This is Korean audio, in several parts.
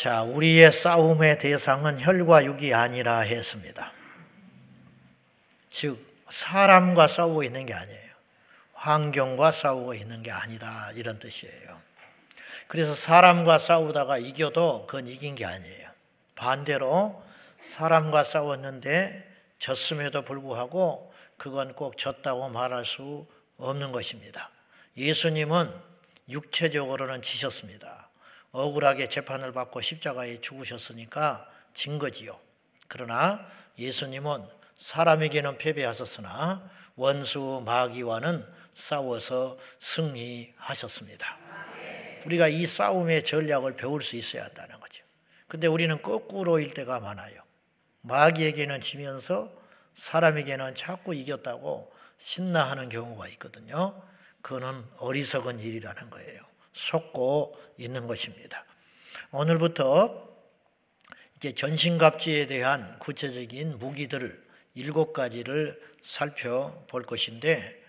자, 우리의 싸움의 대상은 혈과 육이 아니라 했습니다. 즉, 사람과 싸우고 있는 게 아니에요. 환경과 싸우고 있는 게 아니다. 이런 뜻이에요. 그래서 사람과 싸우다가 이겨도 그건 이긴 게 아니에요. 반대로 사람과 싸웠는데 졌음에도 불구하고 그건 꼭 졌다고 말할 수 없는 것입니다. 예수님은 육체적으로는 지셨습니다. 억울하게 재판을 받고 십자가에 죽으셨으니까 진 거지요. 그러나 예수님은 사람에게는 패배하셨으나 원수 마귀와는 싸워서 승리하셨습니다. 우리가 이 싸움의 전략을 배울 수 있어야 한다는 거죠. 근데 우리는 거꾸로일 때가 많아요. 마귀에게는 지면서 사람에게는 자꾸 이겼다고 신나하는 경우가 있거든요. 그거는 어리석은 일이라는 거예요. 속고 있는 것입니다. 오늘부터 이제 전신갑주에 대한 구체적인 무기들 일곱 가지를 살펴볼 것인데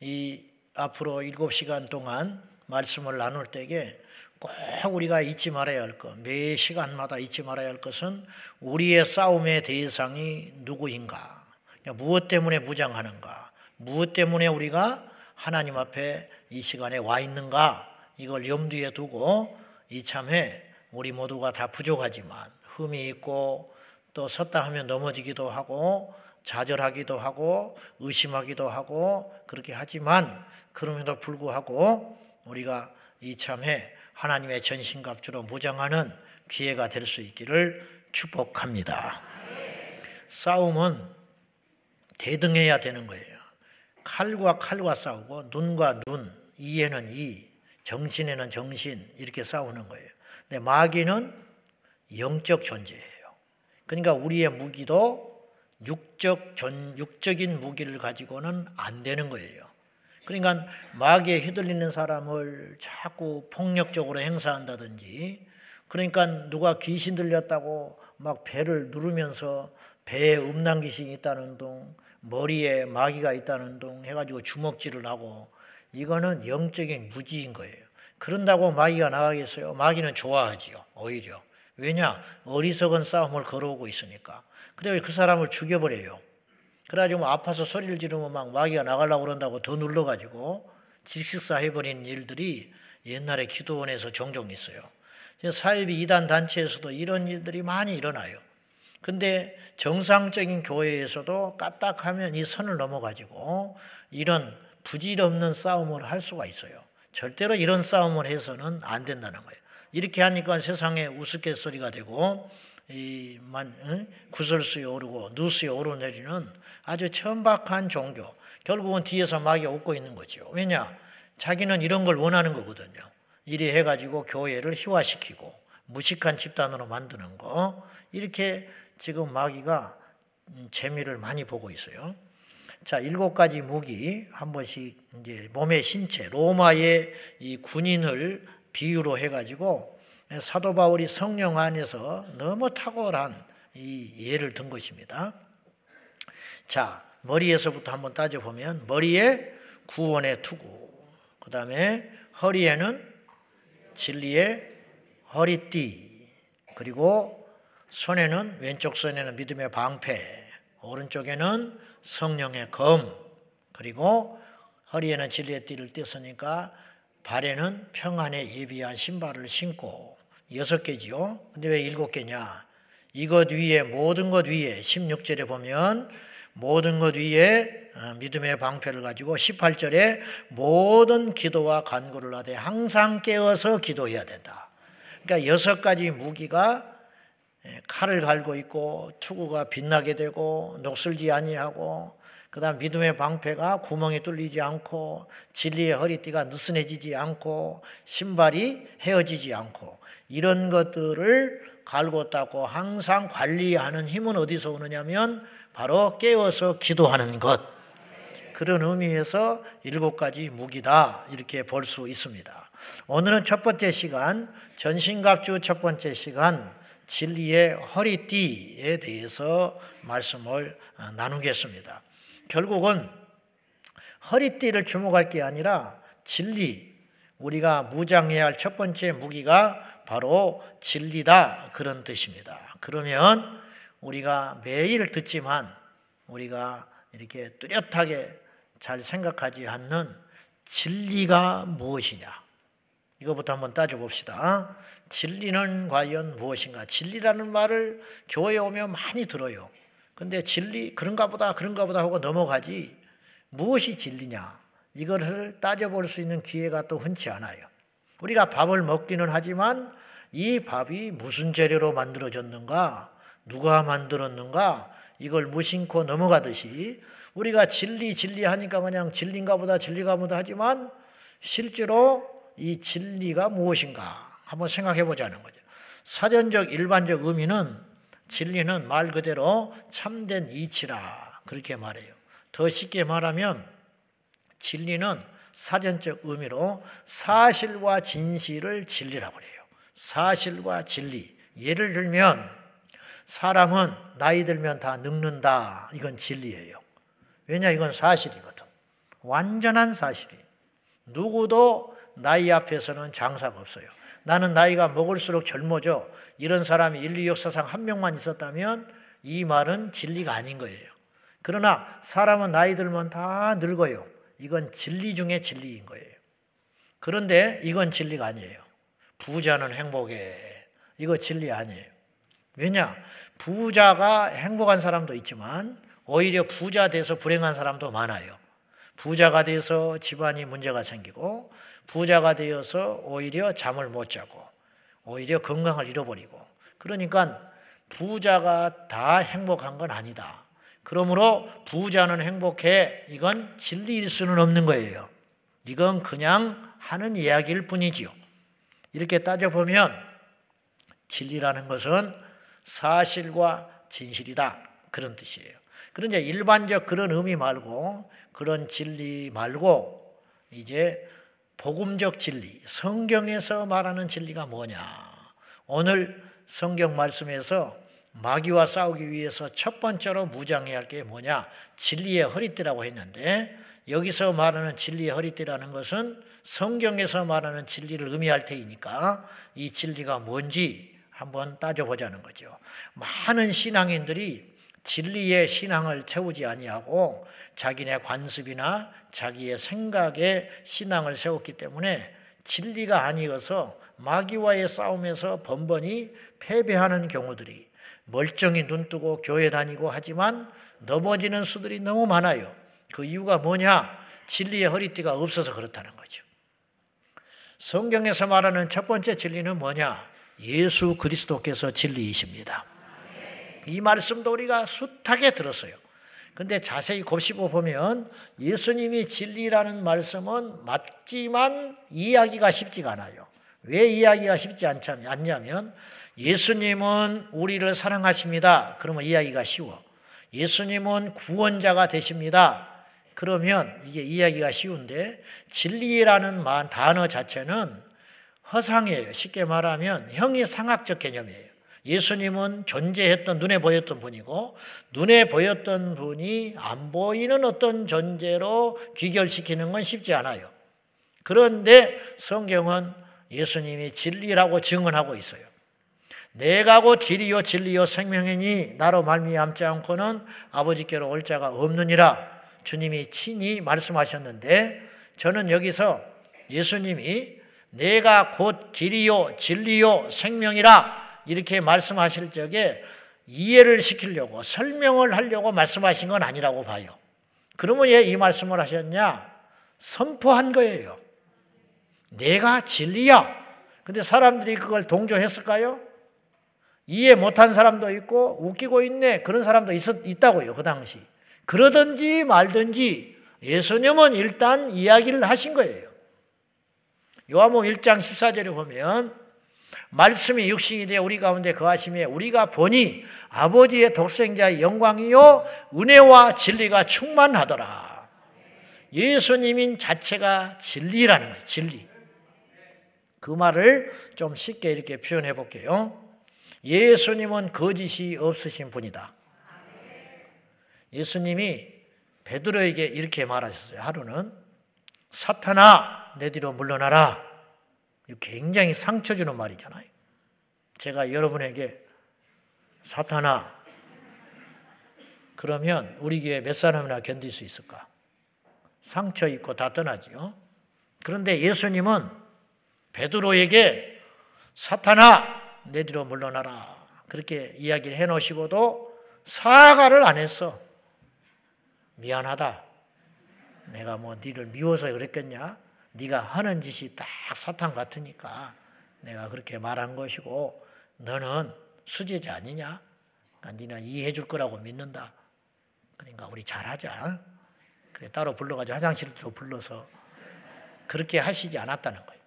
이 앞으로 일곱 시간 동안 말씀을 나눌 때에 꼭 우리가 잊지 말아야 할 것, 매 시간마다 잊지 말아야 할 것은 우리의 싸움의 대상이 누구인가, 그러니까 무엇 때문에 무장하는가, 무엇 때문에 우리가 하나님 앞에 이 시간에 와 있는가, 이걸 염두에 두고 이참에 우리 모두가 다 부족하지만 흠이 있고 또 섰다 하면 넘어지기도 하고 좌절하기도 하고 의심하기도 하고 그렇게 하지만 그럼에도 불구하고 우리가 이참에 하나님의 전신갑주로 무장하는 기회가 될 수 있기를 축복합니다. 싸움은 대등해야 되는 거예요. 칼과 칼과 싸우고 눈과 눈, 이에는 이, 정신에는 정신 이렇게 싸우는 거예요. 근데 마귀는 영적 존재예요. 그러니까 우리의 무기도 육적 전 육적인 무기를 가지고는 안 되는 거예요. 그러니까 마귀에 휘둘리는 사람을 자꾸 폭력적으로 행사한다든지 그러니까 누가 귀신 들렸다고 막 배를 누르면서 배에 음란 귀신이 있다는 둥 머리에 마귀가 있다는 둥 해가지고 주먹질을 하고 이거는 영적인 무지인 거예요. 그런다고 마귀가 나가겠어요? 마귀는 좋아하지요. 오히려. 왜냐? 어리석은 싸움을 걸어오고 있으니까. 그래 그 사람을 죽여버려요. 그래가지고 뭐 아파서 소리를 지르면 막 마귀가 나가려고 그런다고 더 눌러가지고 질식사 해버린 일들이 옛날에 기도원에서 종종 있어요. 사회비 이단 단체에서도 이런 일들이 많이 일어나요. 근데 정상적인 교회에서도 까딱하면 이 선을 넘어가지고 이런 부질없는 싸움을 할 수가 있어요. 절대로 이런 싸움을 해서는 안 된다는 거예요. 이렇게 하니까 세상에 우스갯소리가 되고 이만 응? 구설수에 오르고 누수에 오르내리는 아주 천박한 종교. 결국은 뒤에서 마귀가 웃고 있는 거죠. 왜냐? 자기는 이런 걸 원하는 거거든요. 이리 해가지고 교회를 희화시키고 무식한 집단으로 만드는 거. 이렇게 지금 마귀가 음, 재미를 많이 보고 있어요. 자, 일곱 가지 무기 한 번씩 이제 몸의 신체, 로마의 이 군인을 비유로 해 가지고 사도 바울이 성령 안에서 너무 탁월한 이 예를 든 것입니다. 자, 머리에서부터 한번 따져 보면 머리에 구원의 투구, 그 다음에 허리에는 진리의 허리띠, 그리고 손에는 왼쪽 손에는 믿음의 방패, 오른쪽에는 성령의 검, 그리고 허리에는 진리의 띠를 띄었으니까 발에는 평안에 예비한 신발을 신고 여섯 개지요. 근데 왜 일곱 개냐? 이것 위에 모든 것 위에 16절에 보면 모든 것 위에 어, 믿음의 방패를 가지고 18절에 모든 기도와 간구를 하되 항상 깨어서 기도해야 된다. 그러니까 여섯 가지 무기가 예, 칼을 갈고 있고 투구가 빛나게 되고 녹슬지 아니하고 그다음 믿음의 방패가 구멍이 뚫리지 않고 진리의 허리띠가 느슨해지지 않고 신발이 헤어지지 않고 이런 것들을 갈고 닦고 항상 관리하는 힘은 어디서 오느냐면 바로 깨워서 기도하는 것. 그런 의미에서 일곱 가지 무기다 이렇게 볼 수 있습니다. 오늘은 첫 번째 시간 전신갑주 첫 번째 시간 진리의 허리띠에 대해서 말씀을 나누겠습니다. 결국은 허리띠를 주목할 게 아니라 진리, 우리가 무장해야 할 첫 번째 무기가 바로 진리다 그런 뜻입니다. 그러면 우리가 매일 듣지만 우리가 이렇게 뚜렷하게 잘 생각하지 않는 진리가 무엇이냐? 이거부터 한번 따져봅시다. 진리는 과연 무엇인가? 진리라는 말을 교회에 오면 많이 들어요. 근데 진리, 그런가 보다, 그런가 보다 하고 넘어가지. 무엇이 진리냐? 이것을 따져볼 수 있는 기회가 또 흔치 않아요. 우리가 밥을 먹기는 하지만 이 밥이 무슨 재료로 만들어졌는가? 누가 만들었는가? 이걸 무심코 넘어가듯이 우리가 진리, 진리 하니까 그냥 진리인가 보다, 진리가 보다 하지만 실제로 이 진리가 무엇인가 한번 생각해 보자는 거죠. 사전적 일반적 의미는 진리는 말 그대로 참된 이치라 그렇게 말해요. 더 쉽게 말하면 진리는 사전적 의미로 사실과 진실을 진리라고 그래요. 사실과 진리. 예를 들면 사람은 나이 들면 다 늙는다. 이건 진리예요. 왜냐 이건 사실이거든. 완전한 사실이. 누구도 나이 앞에서는 장사가 없어요. 나는 나이가 먹을수록 젊어져. 이런 사람이 인류 역사상 한 명만 있었다면 이 말은 진리가 아닌 거예요. 그러나 사람은 나이 들면 다 늙어요. 이건 진리 중에 진리인 거예요. 그런데 이건 진리가 아니에요. 부자는 행복해. 이거 진리 아니에요. 왜냐? 부자가 행복한 사람도 있지만 오히려 부자 돼서 불행한 사람도 많아요. 부자가 돼서 집안이 문제가 생기고 부자가 되어서 오히려 잠을 못 자고 오히려 건강을 잃어버리고 그러니까 부자가 다 행복한 건 아니다. 그러므로 부자는 행복해. 이건 진리일 수는 없는 거예요. 이건 그냥 하는 이야기일 뿐이지요. 이렇게 따져보면 진리라는 것은 사실과 진실이다. 그런 뜻이에요. 그런데 일반적 그런 의미 말고 그런 진리 말고 이제 복음적 진리, 성경에서 말하는 진리가 뭐냐? 오늘 성경 말씀에서 마귀와 싸우기 위해서 첫 번째로 무장해야 할 게 뭐냐? 진리의 허리띠라고 했는데 여기서 말하는 진리의 허리띠라는 것은 성경에서 말하는 진리를 의미할 테이니까 이 진리가 뭔지 한번 따져보자는 거죠. 많은 신앙인들이 진리의 신앙을 채우지 아니하고 자기네 관습이나 자기의 생각에 신앙을 세웠기 때문에 진리가 아니어서 마귀와의 싸움에서 번번이 패배하는 경우들이 멀쩡히 눈뜨고 교회 다니고 하지만 넘어지는 수들이 너무 많아요. 그 이유가 뭐냐? 진리의 허리띠가 없어서 그렇다는 거죠. 성경에서 말하는 첫 번째 진리는 뭐냐? 예수 그리스도께서 진리이십니다. 이 말씀도 우리가 숱하게 들었어요. 근데 자세히 곱씹어 보면 예수님이 진리라는 말씀은 맞지만 이해하기가 쉽지가 않아요. 왜 이해하기가 쉽지 않냐면 예수님은 우리를 사랑하십니다. 그러면 이해하기가 쉬워. 예수님은 구원자가 되십니다. 그러면 이게 이해하기가 쉬운데 진리라는 단어 자체는 허상이에요. 쉽게 말하면 형이 상학적 개념이에요. 예수님은 존재했던 눈에 보였던 분이고 눈에 보였던 분이 안 보이는 어떤 존재로 귀결시키는 건 쉽지 않아요. 그런데 성경은 예수님이 진리라고 증언하고 있어요. 내가 곧 길이요 진리요 생명이니 나로 말미암지 않고는 아버지께로 올 자가 없느니라 주님이 친히 말씀하셨는데 저는 여기서 예수님이 내가 곧 길이요 진리요 생명이라 이렇게 말씀하실 적에 이해를 시키려고 설명을 하려고 말씀하신 건 아니라고 봐요. 그러면 왜 이 말씀을 하셨냐? 선포한 거예요. 내가 진리야. 근데 사람들이 그걸 동조했을까요? 이해 못한 사람도 있고 웃기고 있네 그런 사람도 있었, 있다고요 그 당시 그러든지 말든지 예수님은 일단 이야기를 하신 거예요 요한복음 1장 14절에 보면 말씀이 육신이 되어 우리 가운데 거하심에 우리가 보니 아버지의 독생자의 영광이요 은혜와 진리가 충만하더라. 예수님인 자체가 진리라는 거예요. 진리. 그 말을 좀 쉽게 이렇게 표현해 볼게요. 예수님은 거짓이 없으신 분이다. 예수님이 베드로에게 이렇게 말하셨어요. 하루는 사탄아 내 뒤로 물러나라. 굉장히 상처 주는 말이잖아요. 제가 여러분에게 사탄아 그러면 우리 교회 몇 사람이나 견딜 수 있을까? 상처 입고 다 떠나지요. 그런데 예수님은 베드로에게 사탄아 내 뒤로 물러나라 그렇게 이야기를 해 놓으시고도 사과를 안 했어. 미안하다. 내가 뭐 니를 미워서 그랬겠냐? 네가 하는 짓이 딱 사탄 같으니까 내가 그렇게 말한 것이고 너는 수제자 아니냐? 그러니까 니는 이해해 줄 거라고 믿는다. 그러니까 우리 잘하자. 그래 따로 불러가지고 화장실도 불러서 그렇게 하시지 않았다는 거예요.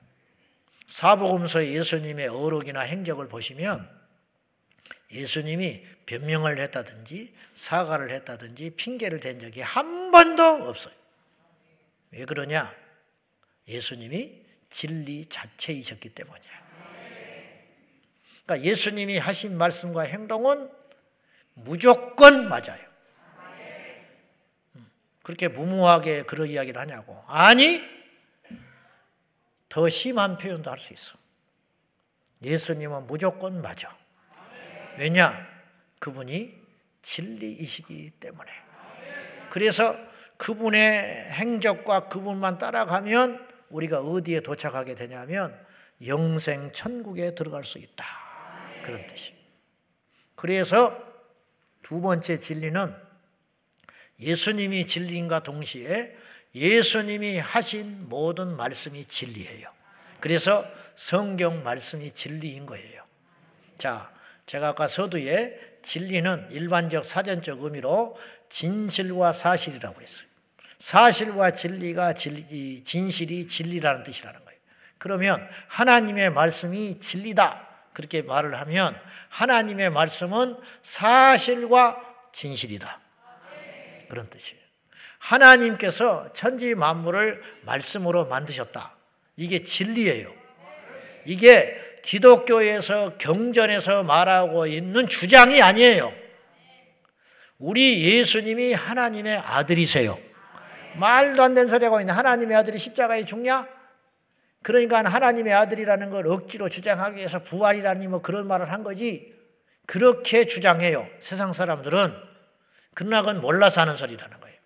사복음서 예수님의 어록이나 행적을 보시면 예수님이 변명을 했다든지 사과를 했다든지 핑계를 댄 적이 한 번도 없어요. 왜 그러냐? 예수님이 진리 자체이셨기 때문이에요. 그러니까 예수님이 하신 말씀과 행동은 무조건 맞아요. 음, 그렇게 무모하게 그런 이야기를 하냐고. 아니, 더 심한 표현도 할 수 있어. 예수님은 무조건 맞아. 왜냐? 그분이 진리이시기 때문에. 그래서 그분의 행적과 그분만 따라가면 우리가 어디에 도착하게 되냐면 영생 천국에 들어갈 수 있다. 그런 뜻이. 그래서 두 번째 진리는 예수님이 진리인가 동시에 예수님이 하신 모든 말씀이 진리예요. 그래서 성경 말씀이 진리인 거예요. 자, 제가 아까 서두에 진리는 일반적 사전적 의미로 진실과 사실이라고 그랬어요. 사실과 진리가 진리, 진실이 진리라는 뜻이라는 거예요. 그러면 하나님의 말씀이 진리다. 그렇게 말을 하면 하나님의 말씀은 사실과 진실이다. 그런 뜻이에요. 하나님께서 천지 만물을 말씀으로 만드셨다. 이게 진리예요. 이게 기독교에서 경전에서 말하고 있는 주장이 아니에요. 우리 예수님이 하나님의 아들이세요. 말도 안 되는 소리 하고 있는 하나님의 아들이 십자가에 죽냐? 그러니까 하나님의 아들이라는 걸 억지로 주장하기 위해서 부활이라니 뭐 그런 말을 한 거지. 그렇게 주장해요. 세상 사람들은. 그러나 그건 몰라서 하는 소리라는 거예요.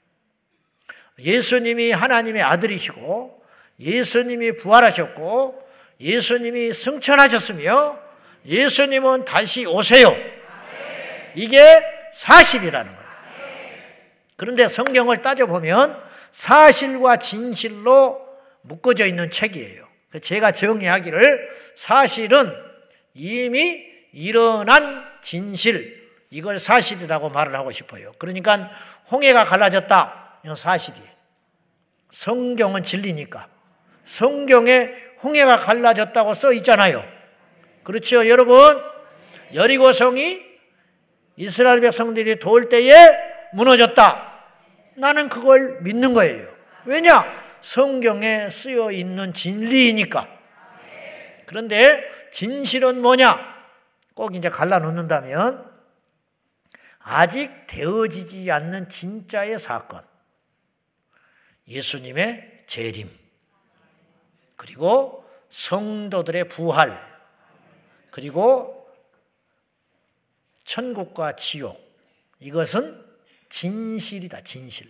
예수님이 하나님의 아들이시고 예수님이 부활하셨고 예수님이 승천하셨으며 예수님은 다시 오세요. 이게 사실이라는 거예요. 그런데 성경을 따져보면 사실과 진실로 묶어져 있는 책이에요. 제가 정의하기를 사실은 이미 일어난 진실, 이걸 사실이라고 말을 하고 싶어요. 그러니까 홍해가 갈라졌다. 이건 사실이에요. 성경은 진리니까. 성경에 홍해가 갈라졌다고 써 있잖아요. 그렇죠, 여러분? 여리고성이 이스라엘 백성들이 도울 때에 무너졌다. 나는 그걸 믿는 거예요. 왜냐? 성경에 쓰여 있는 진리이니까. 그런데 진실은 뭐냐? 꼭 이제 갈라 놓는다면 아직 되어지지 않는 진짜의 사건. 예수님의 재림. 그리고 성도들의 부활, 그리고 천국과 지옥. 이것은 진실이다, 진실.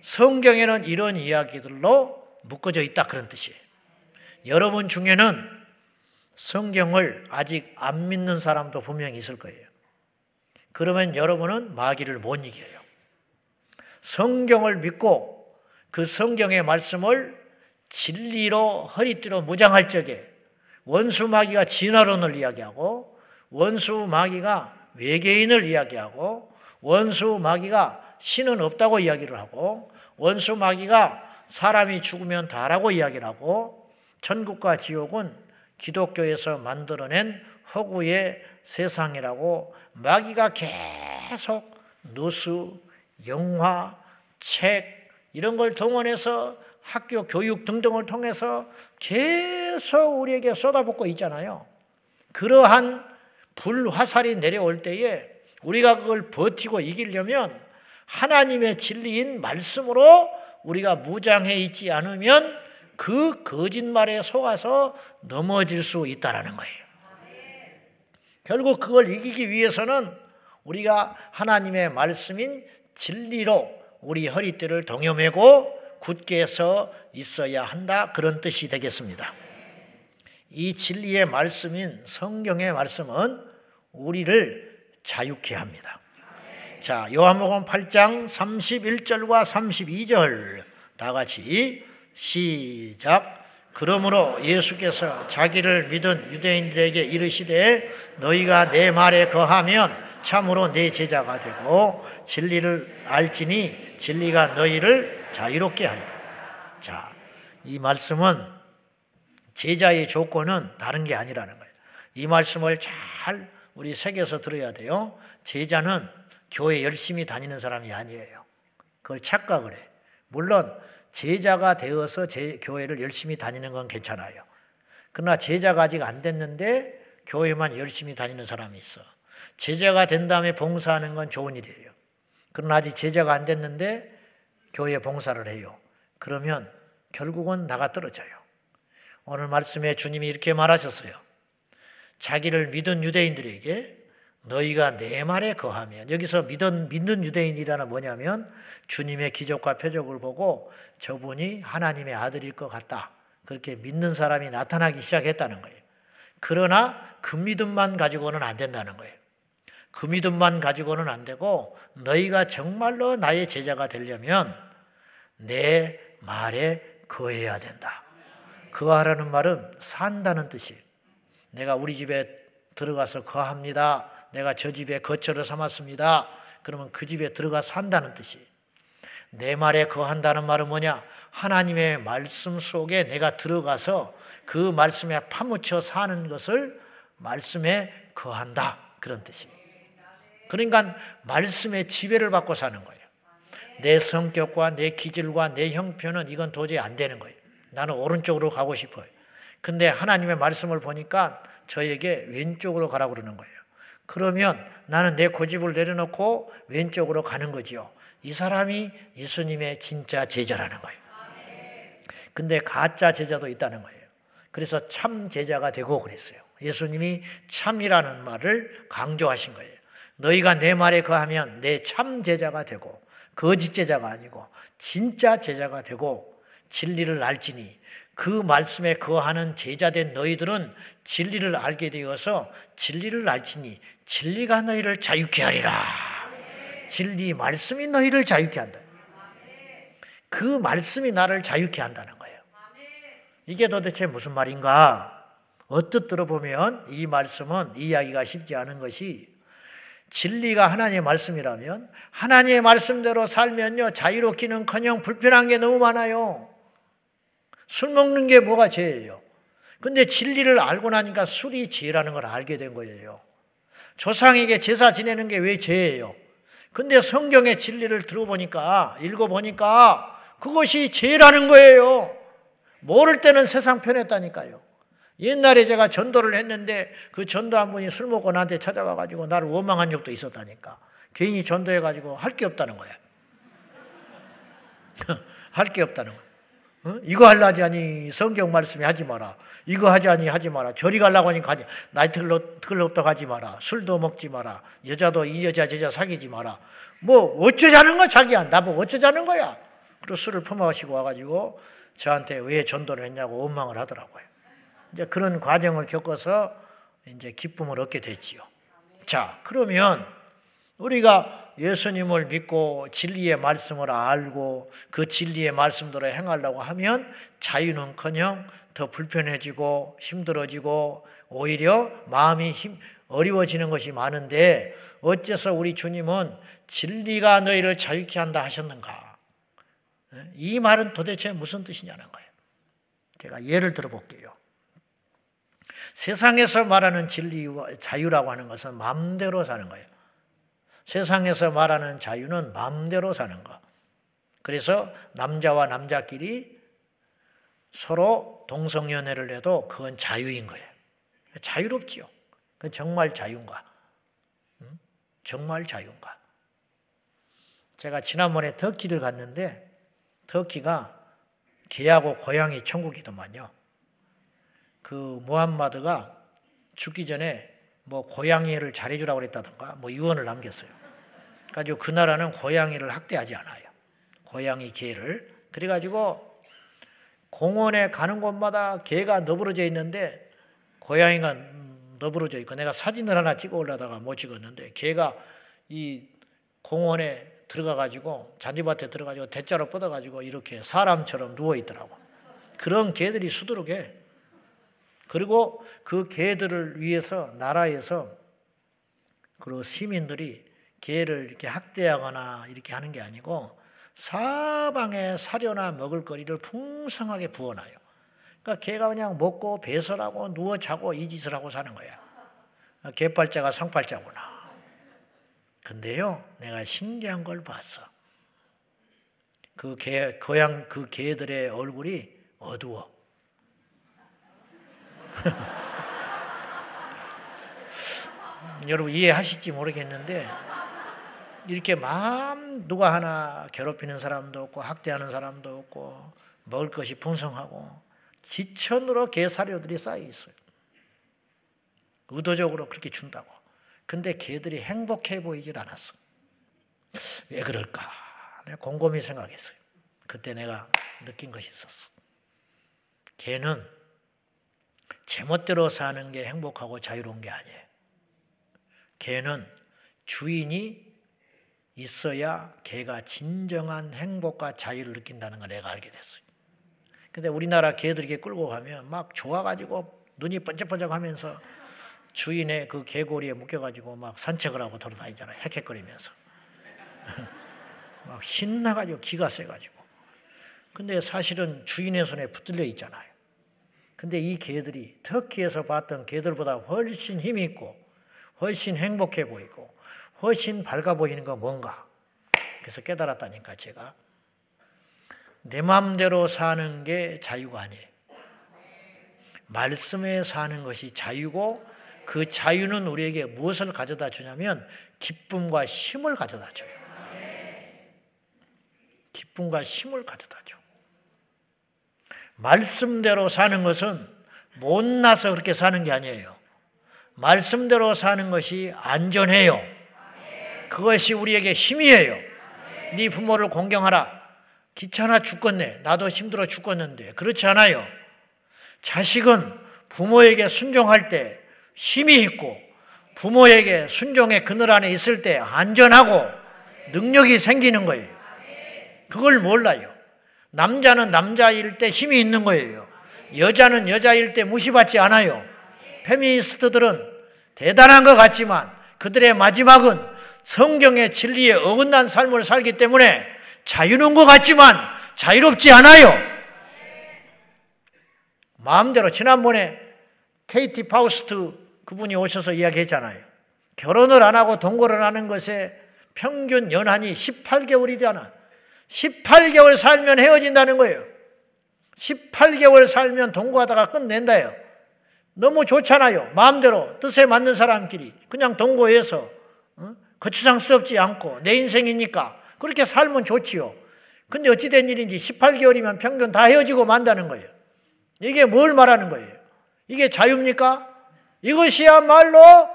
성경에는 이런 이야기들로 묶어져 있다, 그런 뜻이에요. 여러분 중에는 성경을 아직 안 믿는 사람도 분명히 있을 거예요. 그러면 여러분은 마귀를 못 이겨요. 성경을 믿고 그 성경의 말씀을 진리로 허리띠로 무장할 적에 원수 마귀가 진화론을 이야기하고 원수 마귀가 외계인을 이야기하고 원수 마귀가 신은 없다고 이야기를 하고 원수 마귀가 사람이 죽으면 다라고 이야기를 하고 천국과 지옥은 기독교에서 만들어낸 허구의 세상이라고 마귀가 계속 노수, 영화, 책 이런 걸 동원해서 학교 교육 등등을 통해서 계속 우리에게 쏟아붓고 있잖아요. 그러한 불화살이 내려올 때에 우리가 그걸 버티고 이기려면 하나님의 진리인 말씀으로 우리가 무장해 있지 않으면 그 거짓말에 속아서 넘어질 수 있다라는 거예요. 결국 그걸 이기기 위해서는 우리가 하나님의 말씀인 진리로 우리 허리띠를 동여매고 굳게 서 있어야 한다. 그런 뜻이 되겠습니다. 이 진리의 말씀인 성경의 말씀은 우리를 자유케 합니다. 자, 요한복음 8장 31절과 32절 다 같이 시작. 그러므로 예수께서 자기를 믿은 유대인들에게 이르시되 너희가 내 말에 거하면 참으로 내 제자가 되고 진리를 알지니 진리가 너희를 자유롭게 하리라. 자, 이 말씀은 제자의 조건은 다른 게 아니라는 거예요. 이 말씀을 잘 우리 새겨서 들어야 돼요. 제자는 교회 열심히 다니는 사람이 아니에요. 그걸 착각을 해. 물론 제자가 되어서 제 교회를 열심히 다니는 건 괜찮아요. 그러나 제자가 아직 안 됐는데 교회만 열심히 다니는 사람이 있어. 제자가 된 다음에 봉사하는 건 좋은 일이에요. 그러나 아직 제자가 안 됐는데 교회 봉사를 해요. 그러면 결국은 나가 떨어져요. 오늘 말씀에 주님이 이렇게 말하셨어요. 자기를 믿은 유대인들에게 너희가 내 말에 거하면 여기서 믿은 믿는 유대인이라는 뭐냐면 주님의 기적과 표적을 보고 저분이 하나님의 아들일 것 같다. 그렇게 믿는 사람이 나타나기 시작했다는 거예요. 그러나 그 믿음만 가지고는 안 된다는 거예요. 그 믿음만 가지고는 안 되고 너희가 정말로 나의 제자가 되려면 내 말에 거해야 된다. 거하라는 말은 산다는 뜻이에요. 내가 우리 집에 들어가서 거합니다. 내가 저 집에 거처를 삼았습니다. 그러면 그 집에 들어가 산다는 뜻이에요. 내 말에 거한다는 말은 뭐냐? 하나님의 말씀 속에 내가 들어가서 그 말씀에 파묻혀 사는 것을 말씀에 거한다. 그런 뜻이에요. 그러니까 말씀의 지배를 받고 사는 거예요. 내 성격과 내 기질과 내 형편은 이건 도저히 안 되는 거예요. 나는 오른쪽으로 가고 싶어요. 근데 하나님의 말씀을 보니까 저에게 왼쪽으로 가라고 그러는 거예요. 그러면 나는 내 고집을 내려놓고 왼쪽으로 가는 거지요. 이 사람이 예수님의 진짜 제자라는 거예요. 근데 가짜 제자도 있다는 거예요. 그래서 참 제자가 되고 그랬어요. 예수님이 참이라는 말을 강조하신 거예요. 너희가 내 말에 거하면 내 참 제자가 되고 거짓 제자가 아니고 진짜 제자가 되고 진리를 알지니 그 말씀에 거하는 제자된 너희들은 진리를 알게 되어서 진리를 알지니 진리가 너희를 자유케 하리라. 진리 말씀이 너희를 자유케 한다. 그 말씀이 나를 자유케 한다는 거예요. 이게 도대체 무슨 말인가? 어뜻 들어보면 이 말씀은 이야기가 쉽지 않은 것이 진리가 하나님의 말씀이라면 하나님의 말씀대로 살면요 자유롭기는커녕 불편한 게 너무 많아요. 술 먹는 게 뭐가 죄예요? 근데 진리를 알고 나니까 술이 죄라는 걸 알게 된 거예요. 조상에게 제사 지내는 게 왜 죄예요? 근데 성경의 진리를 들어보니까, 읽어보니까 그것이 죄라는 거예요. 모를 때는 세상 편했다니까요. 옛날에 제가 전도를 했는데 그 전도한 분이 술 먹고 나한테 찾아와가지고 나를 원망한 적도 있었다니까. 괜히 전도해가지고 할 게 없다는 거야. 할 게 없다는 거야. 어? 이거 하려지 하니 성경 말씀이 하지 마라. 이거 하자니 하지 마라. 저리 가려고 하니 가지. 나이트클럽도 가지 마라. 술도 먹지 마라. 여자도 이 여자 저자 사귀지 마라. 뭐 어쩌자는 거야 자기야. 나보고 어쩌자는 거야. 그리고 술을 퍼마시고 와가지고 저한테 왜 전도를 했냐고 원망을 하더라고요. 이제 그런 과정을 겪어서 이제 기쁨을 얻게 됐지요. 자, 그러면 우리가 예수님을 믿고 진리의 말씀을 알고 그 진리의 말씀대로 행하려고 하면 자유는 커녕 더 불편해지고 힘들어지고 오히려 마음이 힘, 어려워지는 것이 많은데 어째서 우리 주님은 진리가 너희를 자유케 한다 하셨는가? 이 말은 도대체 무슨 뜻이냐는 거예요. 제가 예를 들어 볼게요. 세상에서 말하는 진리와 자유라고 하는 것은 마음대로 사는 거예요. 세상에서 말하는 자유는 마음대로 사는 거. 그래서 남자와 남자끼리 서로 동성연애를 해도 그건 자유인 거예요. 자유롭지요. 그 정말 자유인가? 정말 자유인가? 제가 지난번에 터키를 갔는데 터키가 개하고 고양이 천국이더만요. 그 무함마드가 죽기 전에 뭐 고양이를 잘해주라고 그랬다던가 뭐 유언을 남겼어요. 가지고 그 나라는 고양이를 학대하지 않아요. 고양이 개를 그래가지고 공원에 가는 곳마다 개가 너부러져 있는데 고양이가 너부러져 있고 내가 사진을 하나 찍어 올라다가 못 찍었는데 개가 이 공원에 들어가 가지고 잔디밭에 들어가 가지고 대자로 뻗어 가지고 이렇게 사람처럼 누워 있더라고. 그런 개들이 수두룩해. 그리고 그 개들을 위해서 나라에서 그리고 시민들이 개를 이렇게 학대하거나 이렇게 하는 게 아니고 사방에 사료나 먹을 거리를 풍성하게 부어놔요. 그러니까 개가 그냥 먹고 배설하고 누워 자고 이 짓을 하고 사는 거야. 개팔자가 상팔자구나. 근데요, 내가 신기한 걸 봤어. 그 개, 고양, 그 개들의 얼굴이 어두워. 여러분 이해하실지 모르겠는데, 이렇게 마음 누가 하나 괴롭히는 사람도 없고, 학대하는 사람도 없고, 먹을 것이 풍성하고, 지천으로 개사료들이 쌓여 있어요. 의도적으로 그렇게 준다고. 근데 개들이 행복해 보이질 않았어. 왜 그럴까? 내가 곰곰이 생각했어요. 그때 내가 느낀 것이 있었어. 개는 제멋대로 사는 게 행복하고 자유로운 게 아니에요. 개는 주인이 있어야 개가 진정한 행복과 자유를 느낀다는 걸 내가 알게 됐어요. 근데 우리나라 개들 이렇게 끌고 가면 막 좋아가지고 눈이 번쩍번쩍 하면서 주인의 그 개고리에 묶여가지고 막 산책을 하고 돌아다니잖아요. 헥헥거리면서. 막 신나가지고 기가 세가지고. 근데 사실은 주인의 손에 붙들려 있잖아요. 근데 이 개들이 터키에서 봤던 개들보다 훨씬 힘이 있고 훨씬 행복해 보이고 훨씬 밝아 보이는 건 뭔가. 그래서 깨달았다니까 제가. 내 마음대로 사는 게 자유가 아니에요. 말씀에 사는 것이 자유고 그 자유는 우리에게 무엇을 가져다 주냐면 기쁨과 힘을 가져다 줘요. 기쁨과 힘을 가져다 줘. 말씀대로 사는 것은 못나서 그렇게 사는 게 아니에요. 말씀대로 사는 것이 안전해요. 그것이 우리에게 힘이에요. 네 부모를 공경하라. 귀찮아 죽겠네. 나도 힘들어 죽겠는데. 그렇지 않아요. 자식은 부모에게 순종할 때 힘이 있고 부모에게 순종의 그늘 안에 있을 때 안전하고 능력이 생기는 거예요. 그걸 몰라요. 남자는 남자일 때 힘이 있는 거예요. 여자는 여자일 때 무시받지 않아요. 페미니스트들은 대단한 것 같지만 그들의 마지막은 성경의 진리에 어긋난 삶을 살기 때문에 자유는 것 같지만 자유롭지 않아요. 마음대로 지난번에 케이티 파우스트 그분이 오셔서 이야기했잖아요. 결혼을 안 하고 동거를 하는 것에 평균 연한이 18개월이잖아. 18개월 살면 헤어진다는 거예요. 18개월 살면 동거하다가 끝낸다요. 너무 좋잖아요. 마음대로 뜻에 맞는 사람끼리 그냥 동거해서 어? 거추장스럽지 않고 내 인생이니까 그렇게 살면 좋지요. 근데 어찌된 일인지 18개월이면 평균 다 헤어지고 만다는 거예요. 이게 뭘 말하는 거예요? 이게 자유입니까? 이것이야말로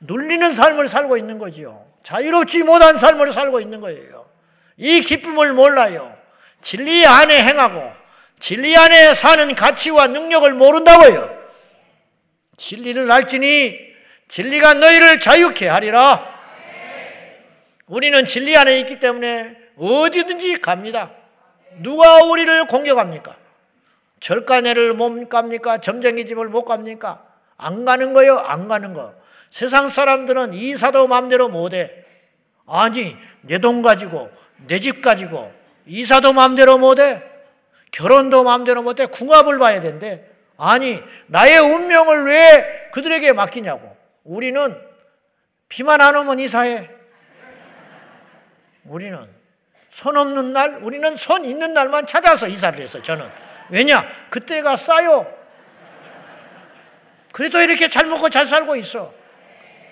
눌리는 삶을 살고 있는 거지요. 자유롭지 못한 삶을 살고 있는 거예요. 이 기쁨을 몰라요. 진리 안에 행하고 진리 안에 사는 가치와 능력을 모른다고요. 진리를 알지니 진리가 너희를 자유케 하리라. 우리는 진리 안에 있기 때문에 어디든지 갑니다. 누가 우리를 공격합니까? 절간회를 못 갑니까? 점쟁이 집을 못 갑니까? 안 가는 거요, 안 가는 거. 세상 사람들은 이사도 마음대로 못 해. 아니, 내 돈 가지고, 내 집 가지고, 이사도 마음대로 못해. 결혼도 마음대로 못해. 궁합을 봐야 된대. 아니, 나의 운명을 왜 그들에게 맡기냐고. 우리는 비만 안 오면 이사해. 우리는 손 없는 날, 우리는 손 있는 날만 찾아서 이사를 해서 저는. 왜냐? 그때가 싸요. 그래도 이렇게 잘 먹고 잘 살고 있어.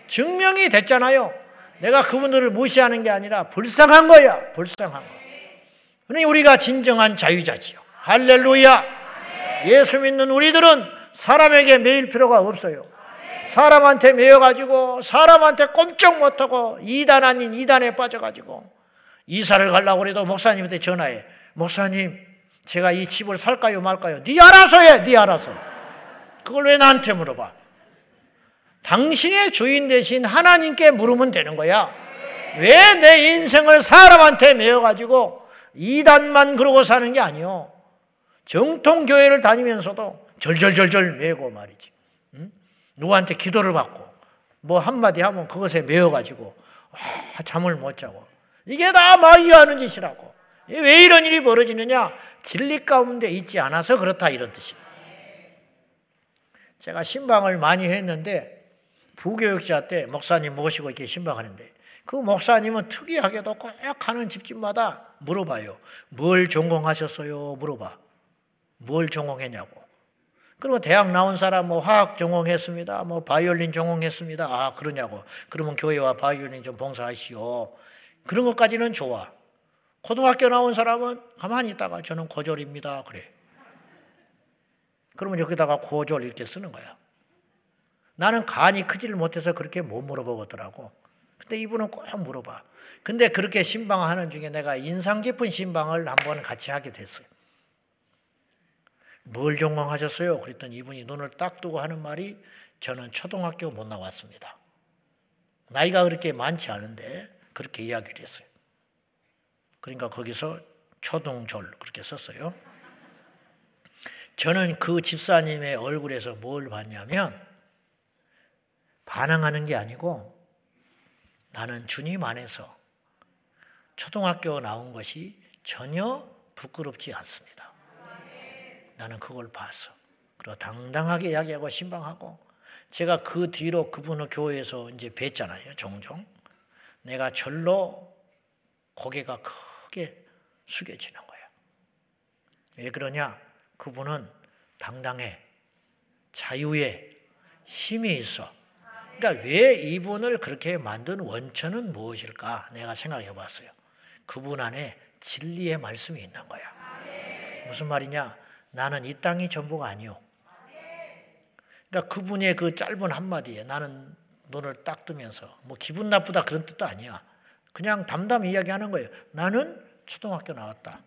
증명이 됐잖아요. 내가 그분들을 무시하는 게 아니라 불쌍한 거야. 불쌍한 거. 그러니 우리가 진정한 자유자지요. 할렐루야. 예수 믿는 우리들은 사람에게 매일 필요가 없어요. 사람한테 매여가지고 사람한테 꼼짝 못하고 이단 아닌 이단에 빠져가지고 이사를 가려고 그래도 목사님한테 전화해. 목사님, 제가 이 집을 살까요 말까요? 네 알아서 해, 네 알아서. 그걸 왜 나한테 물어봐? 당신의 주인 대신 하나님께 물으면 되는 거야. 왜 내 인생을 사람한테 매어가지고 이단만 그러고 사는 게 아니요. 정통 교회를 다니면서도 절절절절 매고 말이지. 응? 누구한테 기도를 받고 뭐 한마디 하면 그것에 매어가지고 아, 잠을 못 자고 이게 다 마귀하는 짓이라고. 왜 이런 일이 벌어지느냐? 진리 가운데 있지 않아서 그렇다 이런 뜻이에요. 제가 신방을 많이 했는데 부교육자 때 목사님 모시고 이렇게 신방하는데 그 목사님은 특이하게도 꼭 하는 집집마다 물어봐요. 뭘 전공하셨어요? 물어봐. 뭘 전공했냐고. 그러면 대학 나온 사람 뭐 화학 전공했습니다. 뭐 바이올린 전공했습니다. 아, 그러냐고. 그러면 교회와 바이올린 좀 봉사하시오. 그런 것까지는 좋아. 고등학교 나온 사람은 가만히 있다가 저는 고졸입니다. 그래. 그러면 여기다가 고졸 이렇게 쓰는 거야. 나는 간이 크지를 못해서 그렇게 못 물어보겠더라고. 근데 이분은 꼭 물어봐. 근데 그렇게 신방하는 중에 내가 인상 깊은 신방을 한번 같이 하게 됐어요. 뭘 전공하셨어요? 그랬더니 이분이 눈을 딱 뜨고 하는 말이 저는 초등학교 못 나왔습니다. 나이가 그렇게 많지 않은데 그렇게 이야기를 했어요. 그러니까 거기서 초등졸 그렇게 썼어요. 저는 그 집사님의 얼굴에서 뭘 봤냐면 반항하는 게 아니고 나는 주님 안에서 초등학교 나온 것이 전혀 부끄럽지 않습니다. 나는 그걸 봤어. 그리고 당당하게 이야기하고 신방하고 제가 그 뒤로 그분을 교회에서 이제 뵀잖아요. 종종. 내가 절로 고개가 크게 숙여지는 거야. 왜 그러냐? 그분은 당당해. 자유에 힘이 있어. 그러니까 왜 이분을 그렇게 만든 원천은 무엇일까? 내가 생각해 봤어요. 그분 안에 진리의 말씀이 있는 거야. 무슨 말이냐? 나는 이 땅이 전부가 아니요. 그러니까 그분의 그 짧은 한마디에 나는 눈을 딱 뜨면서 뭐 기분 나쁘다 그런 뜻도 아니야. 그냥 담담 이야기하는 거예요. 나는 초등학교 나왔다.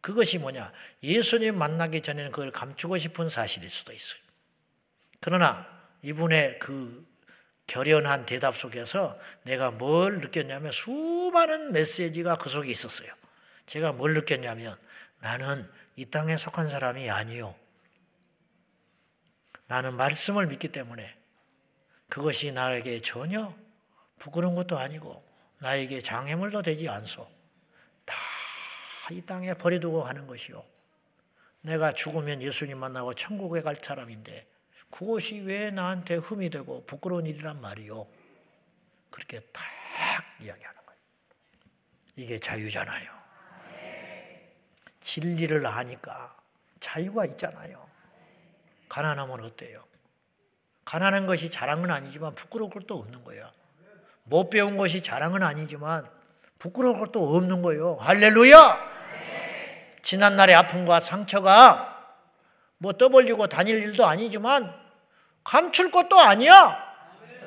그것이 뭐냐? 예수님 만나기 전에는 그걸 감추고 싶은 사실일 수도 있어요. 그러나 이분의 그 결연한 대답 속에서 내가 뭘 느꼈냐면 수많은 메시지가 그 속에 있었어요. 제가 뭘 느꼈냐면 나는 이 땅에 속한 사람이 아니요. 나는 말씀을 믿기 때문에 그것이 나에게 전혀 부끄러운 것도 아니고 나에게 장애물도 되지 않소. 다 이 땅에 버려두고 가는 것이요. 내가 죽으면 예수님 만나고 천국에 갈 사람인데 그것이 왜 나한테 흠이 되고 부끄러운 일이란 말이요. 그렇게 딱 이야기하는 거예요. 이게 자유잖아요. 진리를 아니까 자유가 있잖아요. 가난하면 어때요? 가난한 것이 자랑은 아니지만 부끄러울 것도 없는 거예요. 못 배운 것이 자랑은 아니지만 부끄러울 것도 없는 거예요. 할렐루야! 지난날의 아픔과 상처가 뭐 떠벌리고 다닐 일도 아니지만 감출 것도 아니야.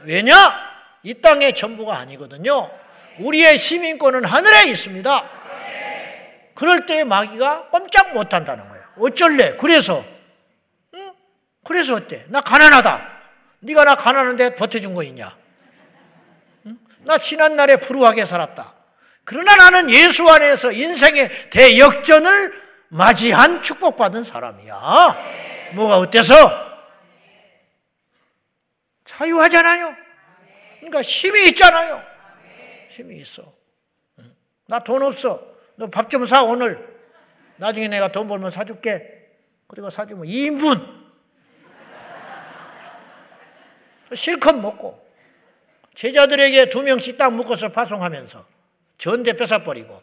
왜냐? 이 땅의 전부가 아니거든요. 우리의 시민권은 하늘에 있습니다. 그럴 때 마귀가 꼼짝 못 한다는 거야. 어쩔래? 그래서, 응? 그래서 어때? 나 가난하다. 네가 나 가난한데 버텨준 거 있냐? 나 지난 날에 불우하게 살았다. 그러나 나는 예수 안에서 인생의 대역전을 맞이한 축복받은 사람이야. 뭐가 어때서? 자유하잖아요. 그러니까 힘이 있잖아요. 힘이 있어. 나 돈 없어. 너 밥 좀 사, 오늘. 나중에 내가 돈 벌면 사줄게. 그리고 사주면 2인분. 실컷 먹고 제자들에게 두 명씩 딱 묶어서 파송하면서 전대 뺏어버리고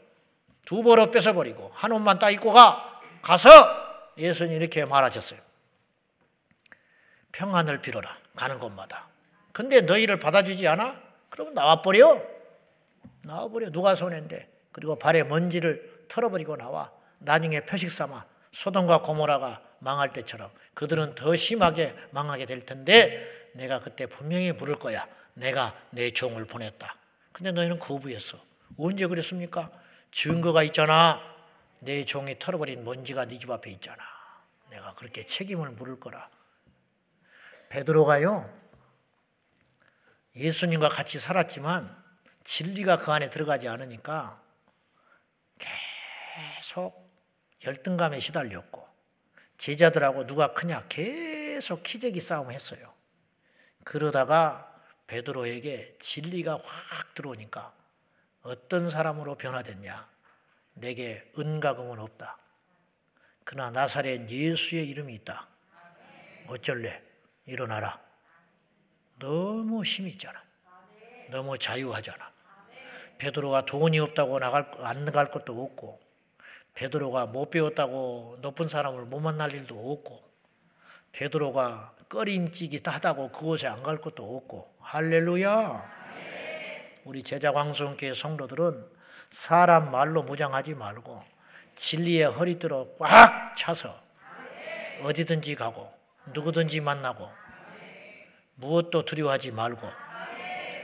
두 벌어 뺏어버리고 한 옷만 딱 입고 가 가서 예수님 이렇게 말하셨어요. 평안을 빌어라 가는 곳마다. 근데 너희를 받아주지 않아? 그러면 나와버려. 나와버려. 누가 손해인데. 그리고 발에 먼지를 털어버리고 나와. 나중에 표식 삼아 소돔과 고모라가 망할 때처럼 그들은 더 심하게 망하게 될 텐데 내가 그때 분명히 물을 거야. 내가 내 종을 보냈다. 근데 너희는 거부했어. 언제 그랬습니까? 증거가 있잖아. 내 종이 털어버린 먼지가 네 집 앞에 있잖아. 내가 그렇게 책임을 물을 거라. 베드로가요. 예수님과 같이 살았지만 진리가 그 안에 들어가지 않으니까 계속 열등감에 시달렸고 제자들하고 누가 크냐 계속 키재기 싸움 했어요. 그러다가 베드로에게 진리가 확 들어오니까 어떤 사람으로 변화됐냐? 내게 은가금은 없다. 그러나 나사렛 예수의 이름이 있다. 어쩔래? 일어나라. 너무 힘이 있잖아. 너무 자유하잖아. 베드로가 돈이 없다고 나갈 안 나갈 것도 없고 베드로가 못 배웠다고 높은 사람을 못 만날 일도 없고 베드로가 꺼림찌기 하다고 그곳에 안 갈 것도 없고 할렐루야. 우리 제자광성교회 성도들은 사람 말로 무장하지 말고 진리의 허리띠로 꽉 차서 어디든지 가고 누구든지 만나고 무엇도 두려워하지 말고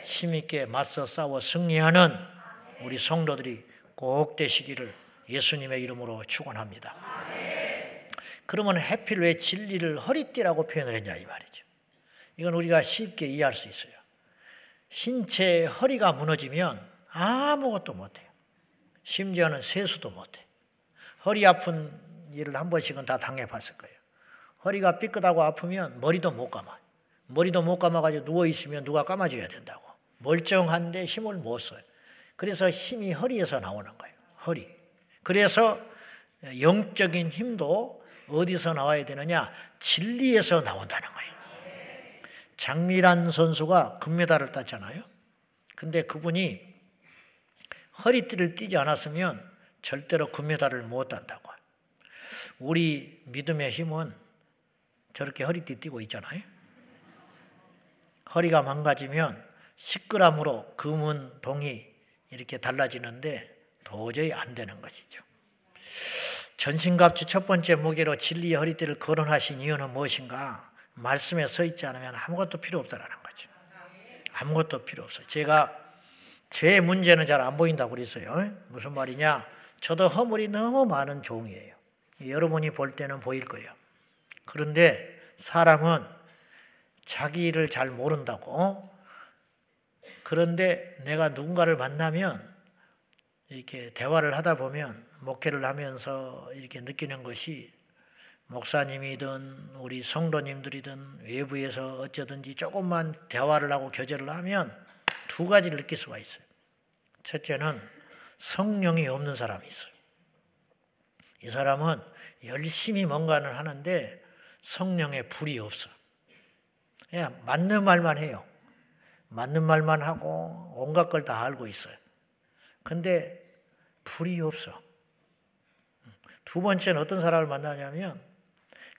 힘있게 맞서 싸워 승리하는 우리 성도들이 꼭 되시기를 예수님의 이름으로 축원합니다. 그러면 해필 왜 진리를 허리띠라고 표현을 했냐 이 말이죠. 이건 우리가 쉽게 이해할 수 있어요. 신체의 허리가 무너지면 아무것도 못해요. 심지어는 세수도 못해. 허리 아픈 일을 한 번씩은 다 당해봤을 거예요. 허리가 삐끗하고 아프면 머리도 못 감아. 머리도 못 감아가지고 누워있으면 누가 감아줘야 된다고. 멀쩡한데 힘을 못 써요. 그래서 힘이 허리에서 나오는 거예요. 허리. 그래서 영적인 힘도 어디서 나와야 되느냐? 진리에서 나온다는 거예요. 장미란 선수가 금메달을 땄잖아요. 근데 그분이 허리띠를 띠지 않았으면 절대로 금메달을 못 딴다고. 우리 믿음의 힘은 저렇게 허리띠 띠고 있잖아요. 허리가 망가지면 10g으로 금은 동이 이렇게 달라지는데 도저히 안 되는 것이죠. 전신갑주 첫 번째 무게로 진리의 허리띠를 거론하신 이유는 무엇인가? 말씀에 서 있지 않으면 아무것도 필요 없다라는 거죠. 아무것도 필요 없어요. 제가 제 문제는 잘 안 보인다고 그랬어요. 무슨 말이냐? 저도 허물이 너무 많은 종이에요. 여러분이 볼 때는 보일 거예요. 그런데 사람은 자기 일을 잘 모른다고. 그런데 내가 누군가를 만나면 이렇게 대화를 하다 보면 목회를 하면서 이렇게 느끼는 것이 목사님이든 우리 성도님들이든 외부에서 어쩌든지 조금만 대화를 하고 교제를 하면 두 가지를 느낄 수가 있어요. 첫째는 성령이 없는 사람이 있어요. 이 사람은 열심히 뭔가를 하는데 성령의 불이 없어. 그냥 맞는 말만 해요. 맞는 말만 하고 온갖 걸 다 알고 있어요. 근데 불이 없어. 두 번째는 어떤 사람을 만나냐면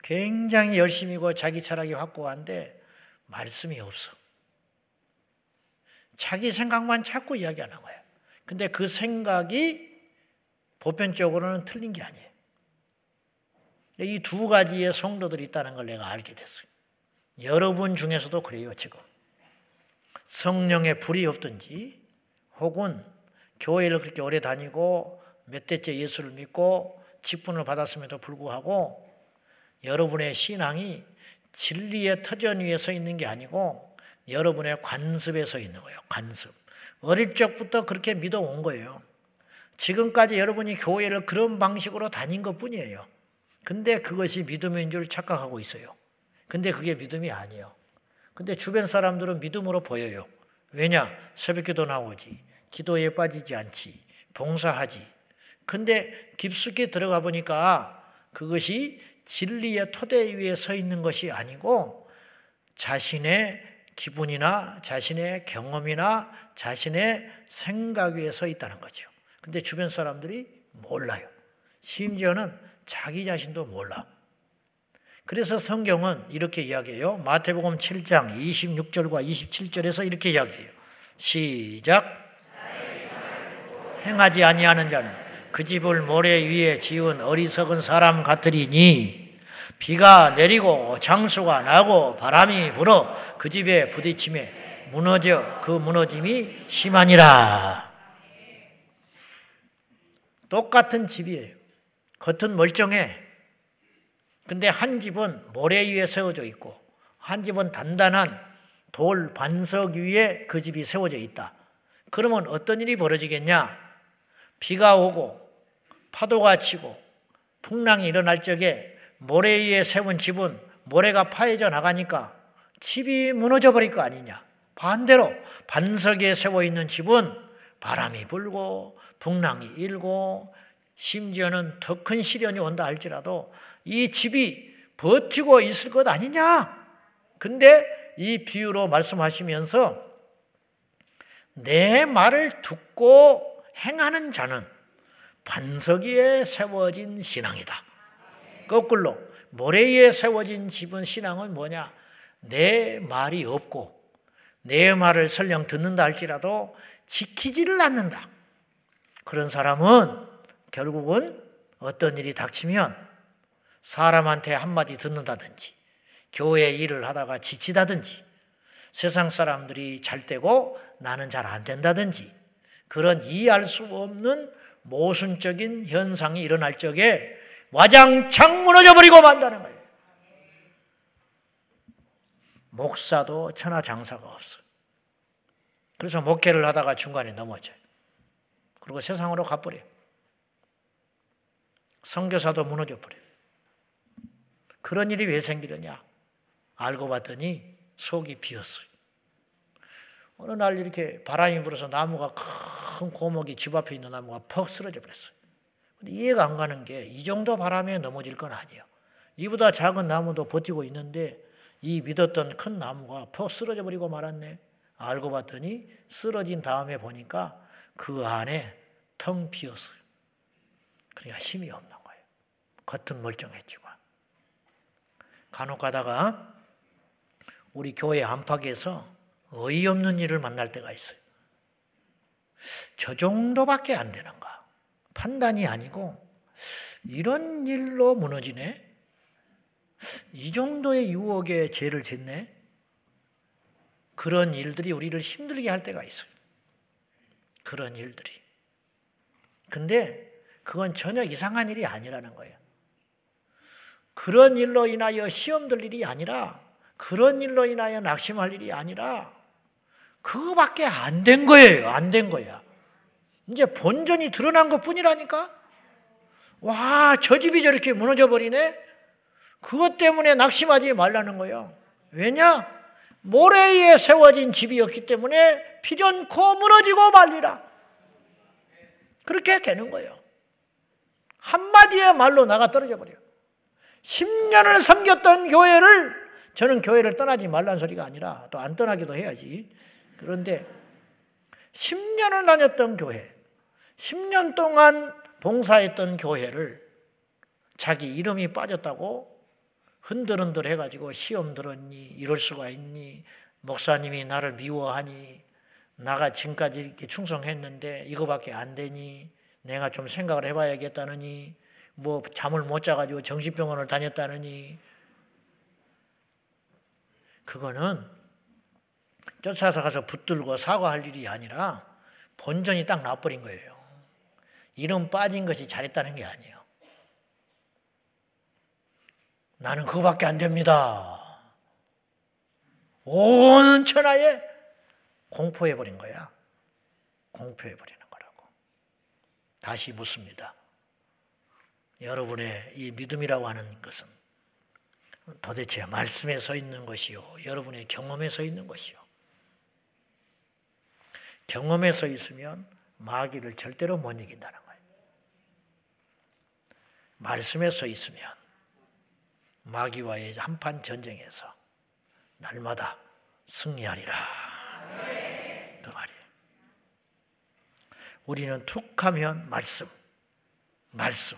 굉장히 열심히고 자기 철학이 확고한데 말씀이 없어. 자기 생각만 자꾸 이야기하는 거예요. 근데 그 생각이 보편적으로는 틀린 게 아니에요. 이 두 가지의 성도들이 있다는 걸 내가 알게 됐어요. 여러분 중에서도 그래요, 지금. 성령의 불이 없든지 혹은 교회를 그렇게 오래 다니고 몇 대째 예수를 믿고 직분을 받았음에도 불구하고 여러분의 신앙이 진리의 터전 위에 서 있는 게 아니고 여러분의 관습에 서 있는 거예요. 관습. 어릴 적부터 그렇게 믿어온 거예요. 지금까지 여러분이 교회를 그런 방식으로 다닌 것 뿐이에요. 근데 그것이 믿음인 줄 착각하고 있어요. 근데 그게 믿음이 아니에요. 근데 주변 사람들은 믿음으로 보여요. 왜냐? 새벽 기도 나오지. 기도에 빠지지 않지. 봉사하지. 근데 깊숙이 들어가 보니까 그것이 진리의 토대 위에 서 있는 것이 아니고 자신의 기분이나 자신의 경험이나 자신의 생각 위에 서 있다는 거죠. 근데 주변 사람들이 몰라요. 심지어는 자기 자신도 몰라. 그래서 성경은 이렇게 이야기해요. 마태복음 7장 26절과 27절에서 이렇게 이야기해요. 시작. 행하지 아니하는 자는 그 집을 모래 위에 지은 어리석은 사람 같으리니 비가 내리고 장수가 나고 바람이 불어 그 집에 부딪힘에 무너져 그 무너짐이 심하니라. 똑같은 집이에요. 겉은 멀쩡해. 근데 한 집은 모래 위에 세워져 있고 한 집은 단단한 돌 반석 위에 그 집이 세워져 있다. 그러면 어떤 일이 벌어지겠냐? 비가 오고 파도가 치고 풍랑이 일어날 적에 모래 위에 세운 집은 모래가 파해져 나가니까 집이 무너져 버릴 거 아니냐. 반대로 반석 에 세워 있는 집은 바람이 불고 풍랑이 일고 심지어는 더 큰 시련이 온다 할지라도 이 집이 버티고 있을 것 아니냐? 근데 이 비유로 말씀하시면서 내 말을 듣고 행하는 자는 반석 위에 세워진 신앙이다. 거꾸로 모래 위에 세워진 집은 신앙은 뭐냐? 내 말이 없고 내 말을 설령 듣는다 할지라도 지키지를 않는다. 그런 사람은 결국은 어떤 일이 닥치면 사람한테 한마디 듣는다든지 교회 일을 하다가 지치다든지 세상 사람들이 잘 되고 나는 잘 안 된다든지 그런 이해할 수 없는 모순적인 현상이 일어날 적에 와장창 무너져 버리고 만다는 거예요. 목사도 천하장사가 없어. 그래서 목회를 하다가 중간에 넘어져요. 그리고 세상으로 가버려요. 성교사도 무너져 버려요. 그런 일이 왜 생기느냐? 알고 봤더니 속이 비었어요. 어느 날 이렇게 바람이 불어서 나무가 큰 고목이 집 앞에 있는 나무가 퍽 쓰러져 버렸어요. 근데 이해가 안 가는 게 이 정도 바람에 넘어질 건 아니에요. 이보다 작은 나무도 버티고 있는데 이 믿었던 큰 나무가 퍽 쓰러져 버리고 말았네. 알고 봤더니 쓰러진 다음에 보니까 그 안에 텅 비었어요. 그러니까 힘이 없는 거예요. 겉은 멀쩡했지만. 간혹 가다가 우리 교회 안팎에서 어이없는 일을 만날 때가 있어요. 저 정도밖에 안 되는가? 판단이 아니고 이런 일로 무너지네? 이 정도의 유혹에 죄를 짓네? 그런 일들이 우리를 힘들게 할 때가 있어요. 그런 일들이. 근데 그건 전혀 이상한 일이 아니라는 거예요. 그런 일로 인하여 시험 들 일이 아니라 그런 일로 인하여 낙심할 일이 아니라 그거밖에 안 된 거예요. 안 된 거야. 이제 본전이 드러난 것 뿐이라니까? 와, 저 집이 저렇게 무너져 버리네? 그것 때문에 낙심하지 말라는 거예요. 왜냐? 모래 위에 세워진 집이었기 때문에 필연코 무너지고 말리라. 그렇게 되는 거예요. 한마디의 말로 나가 떨어져 버려요. 10년을 섬겼던 교회를 저는 교회를 떠나지 말란 소리가 아니라 또 안 떠나기도 해야지. 그런데 10년을 다녔던 교회, 10년 동안 봉사했던 교회를 자기 이름이 빠졌다고 흔들흔들 해가지고 시험 들었니? 이럴 수가 있니? 목사님이 나를 미워하니? 나가 지금까지 이렇게 충성했는데 이거밖에 안 되니? 내가 좀 생각을 해봐야겠다느니? 뭐 잠을 못 자가지고 정신병원을 다녔다느니? 그거는 쫓아서 가서 붙들고 사과할 일이 아니라 본전이 딱 나버린 거예요. 이름 빠진 것이 잘했다는 게 아니에요. 나는 그거밖에 안 됩니다. 온 천하에 공포해버린 거야. 공포해버리는 거라고. 다시 묻습니다. 여러분의 이 믿음이라고 하는 것은 도대체 말씀에 서 있는 것이요. 여러분의 경험에 서 있는 것이요. 경험에 서 있으면 마귀를 절대로 못 이긴다는 거예요. 말씀에 서 있으면 마귀와의 한판 전쟁에서 날마다 승리하리라. 그 말이에요. 우리는 툭 하면 말씀, 말씀.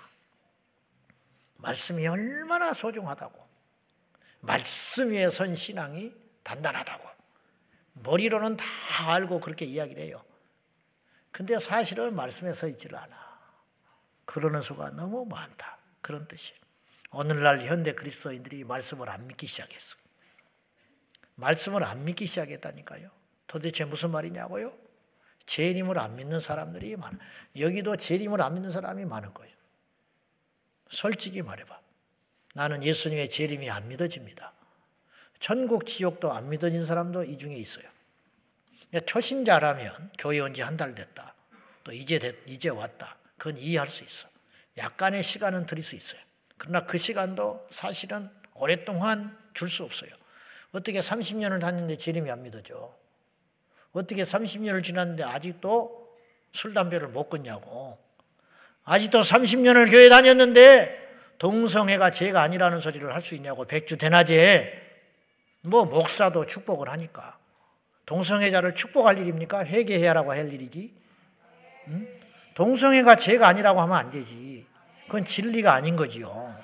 말씀이 얼마나 소중하다고. 말씀 위에 선 신앙이 단단하다고. 머리로는 다 알고 그렇게 이야기를 해요. 근데 사실은 말씀에 서 있지를 않아. 그러는 수가 너무 많다. 그런 뜻이에요. 오늘날 현대 그리스도인들이 말씀을 안 믿기 시작했어. 말씀을 안 믿기 시작했다니까요. 도대체 무슨 말이냐고요? 재림을 안 믿는 사람들이 많아. 여기도 재림을 안 믿는 사람이 많은 거예요. 솔직히 말해봐. 나는 예수님의 재림이 안 믿어집니다. 천국 지옥도 안 믿어진 사람도 이 중에 있어요. 초신자라면 교회 온 지 한 달 됐다. 또 이제 됐, 이제 왔다. 그건 이해할 수 있어. 약간의 시간은 드릴 수 있어요. 그러나 그 시간도 사실은 오랫동안 줄 수 없어요. 어떻게 30년을 다녔는데 재림이 안 믿어져? 어떻게 30년을 지났는데 아직도 술, 담배를 못 끊냐고. 아직도 30년을 교회 다녔는데 동성애가 죄가 아니라는 소리를 할 수 있냐고. 백주 대낮에. 뭐 목사도 축복을 하니까. 동성애자를 축복할 일입니까? 회개해야라고 할 일이지. 응? 동성애가 죄가 아니라고 하면 안 되지. 그건 진리가 아닌 거지요.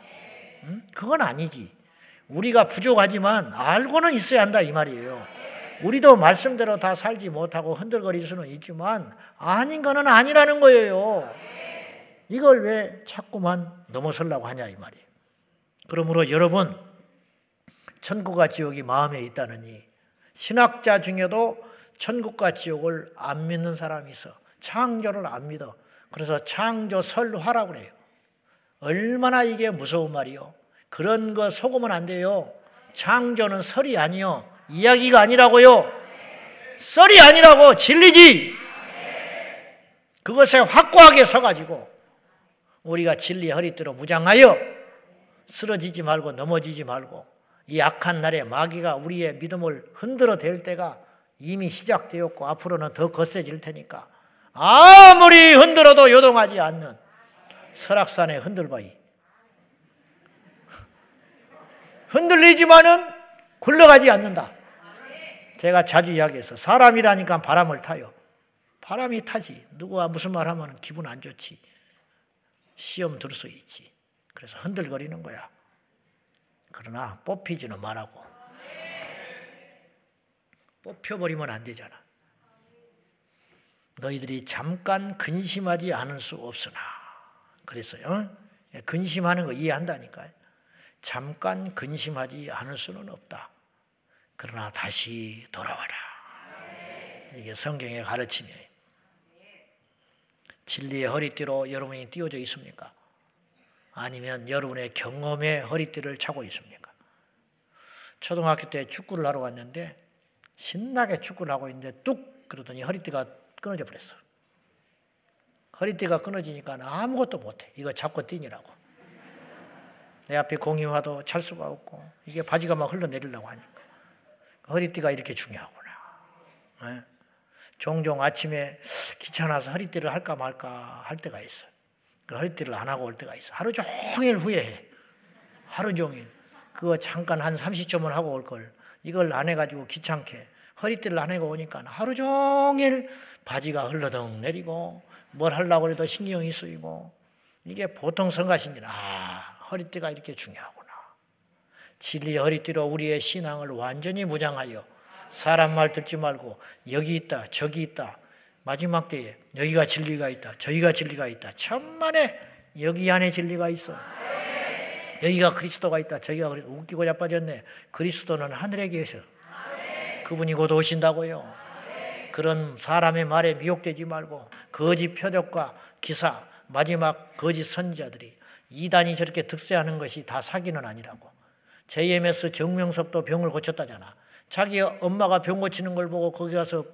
응? 그건 아니지. 우리가 부족하지만 알고는 있어야 한다 이 말이에요. 우리도 말씀대로 다 살지 못하고 흔들거릴 수는 있지만 아닌 거는 아니라는 거예요. 이걸 왜 자꾸만 넘어서려고 하냐 이 말이에요. 그러므로 여러분 천국과 지옥이 마음에 있다느니 신학자 중에도 천국과 지옥을 안 믿는 사람이 있어. 창조를 안 믿어. 그래서 창조 설화라고 그래요. 얼마나 이게 무서운 말이요. 그런 거 속으면 안 돼요. 창조는 설이 아니요. 이야기가 아니라고요. 썰이 아니라고 진리지. 그것에 확고하게 서가지고 우리가 진리 허리띠로 무장하여 쓰러지지 말고 넘어지지 말고 이 악한 날에 마귀가 우리의 믿음을 흔들어 댈 때가 이미 시작되었고 앞으로는 더 거세질 테니까 아무리 흔들어도 요동하지 않는 설악산의 흔들바위 흔들리지만은 굴러가지 않는다. 제가 자주 이야기해서 사람이라니까 바람을 타요. 바람이 타지. 누구가 무슨 말 하면 기분 안 좋지. 시험 들 수 있지. 그래서 흔들거리는 거야. 그러나 뽑히지는 말라고. 뽑혀버리면 안 되잖아. 너희들이 잠깐 근심하지 않을 수 없으나. 그랬어요. 근심하는 거 이해한다니까요. 잠깐 근심하지 않을 수는 없다. 그러나 다시 돌아와라. 이게 성경의 가르침이에요. 진리의 허리띠로 여러분이 띄워져 있습니까? 아니면 여러분의 경험의 허리띠를 차고 있습니까? 초등학교 때 축구를 하러 왔는데 신나게 축구를 하고 있는데 뚝 그러더니 허리띠가 끊어져 버렸어. 허리띠가 끊어지니까 아무것도 못해. 이거 잡고 뛰니라고. 내 앞에 공이 와도 찰 수가 없고 이게 바지가 막 흘러내리려고 하니까 허리띠가 이렇게 중요하구나. 네? 종종 아침에 귀찮아서 허리띠를 할까 말까 할 때가 있어. 그 허리띠를 안 하고 올 때가 있어. 하루 종일 후회해. 하루 종일. 그거 잠깐 한 30초만 하고 올 걸. 이걸 안 해가지고 귀찮게. 허리띠를 안 하고 오니까 하루 종일 바지가 흘러덩 내리고 뭘 하려고 해도 신경이 쓰이고 이게 보통 성가신이라 아, 허리띠가 이렇게 중요하구나. 진리의 허리띠로 우리의 신앙을 완전히 무장하여 사람 말 듣지 말고 여기 있다 저기 있다 마지막 때에 여기가 진리가 있다. 저기가 진리가 있다. 천만에 여기 안에 진리가 있어. 여기가 그리스도가 있다. 저기가 웃기고 자빠졌네. 그리스도는 하늘에 계셔. 그분이 곧 오신다고요. 그런 사람의 말에 미혹되지 말고 거짓 표적과 기사, 마지막 거짓 선지자들이 이단이 저렇게 득세하는 것이 다 사기는 아니라고. JMS 정명석도 병을 고쳤다잖아. 자기 엄마가 병 고치는 걸 보고 거기 가서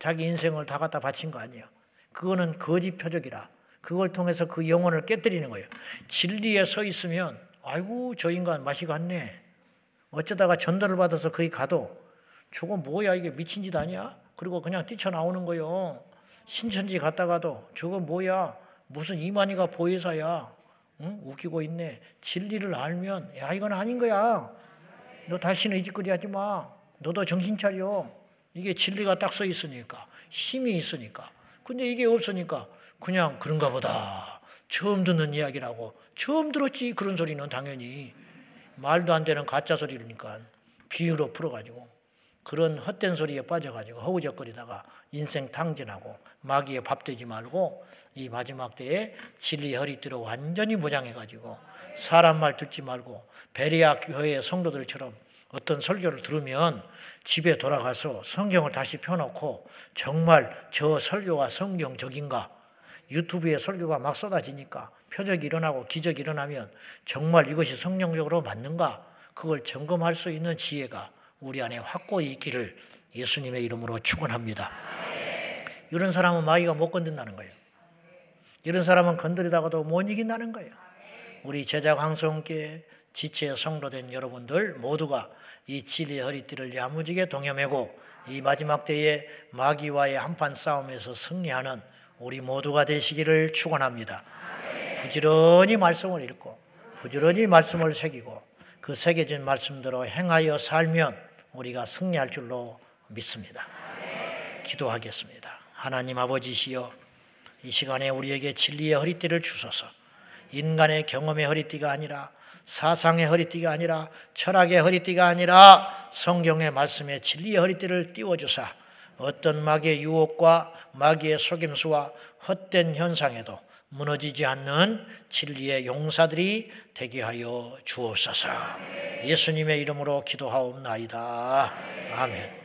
자기 인생을 다 갖다 바친 거 아니에요. 그거는 거짓 표적이라. 그걸 통해서 그 영혼을 깨뜨리는 거예요. 진리에 서 있으면 아이고 저 인간 맛이 갔네. 어쩌다가 전도를 받아서 거기 가도 저거 뭐야 이게 미친 짓 아니야? 그리고 그냥 뛰쳐나오는 거요. 신천지 갔다가도 저거 뭐야? 무슨 이만희가 보혜사야? 응? 웃기고 있네. 진리를 알면 야 이건 아닌 거야. 너 다시는 이 짓거리 하지 마. 너도 정신 차려. 이게 진리가 딱 써 있으니까 힘이 있으니까. 근데 이게 없으니까 그냥 그런가 보다. 처음 듣는 이야기라고 처음 들었지 그런 소리는 당연히 말도 안 되는 가짜 소리니까 비유로 풀어가지고 그런 헛된 소리에 빠져가지고 허우적거리다가 인생 탕진하고 마귀에 밥되지 말고 이 마지막 때에 진리 허리띠로 완전히 무장해가지고 사람 말 듣지 말고 베리아 교회의 성도들처럼 어떤 설교를 들으면 집에 돌아가서 성경을 다시 펴놓고 정말 저 설교가 성경적인가 유튜브에 설교가 막 쏟아지니까 표적이 일어나고 기적이 일어나면 정말 이것이 성령적으로 맞는가 그걸 점검할 수 있는 지혜가 우리 안에 확고히 있기를 예수님의 이름으로 축원합니다. 이런 사람은 마귀가 못 건든다는 거예요. 이런 사람은 건드리다가도 못 이긴다는 거예요. 우리 제자 황성께 지체 성도된 여러분들 모두가 이 진리의 허리띠를 야무지게 동여매고 이 마지막 때에 마귀와의 한판 싸움에서 승리하는 우리 모두가 되시기를 축원합니다. 부지런히 말씀을 읽고 부지런히 말씀을 새기고 그 새겨진 말씀대로 행하여 살면 우리가 승리할 줄로 믿습니다. 기도하겠습니다. 하나님 아버지시여 이 시간에 우리에게 진리의 허리띠를 주소서 인간의 경험의 허리띠가 아니라 사상의 허리띠가 아니라 철학의 허리띠가 아니라 성경의 말씀에 진리의 허리띠를 띄워주사 어떤 마귀의 유혹과 마귀의 속임수와 헛된 현상에도 무너지지 않는 진리의 용사들이 되게 하여 주옵소서. 예수님의 이름으로 기도하옵나이다. 아멘.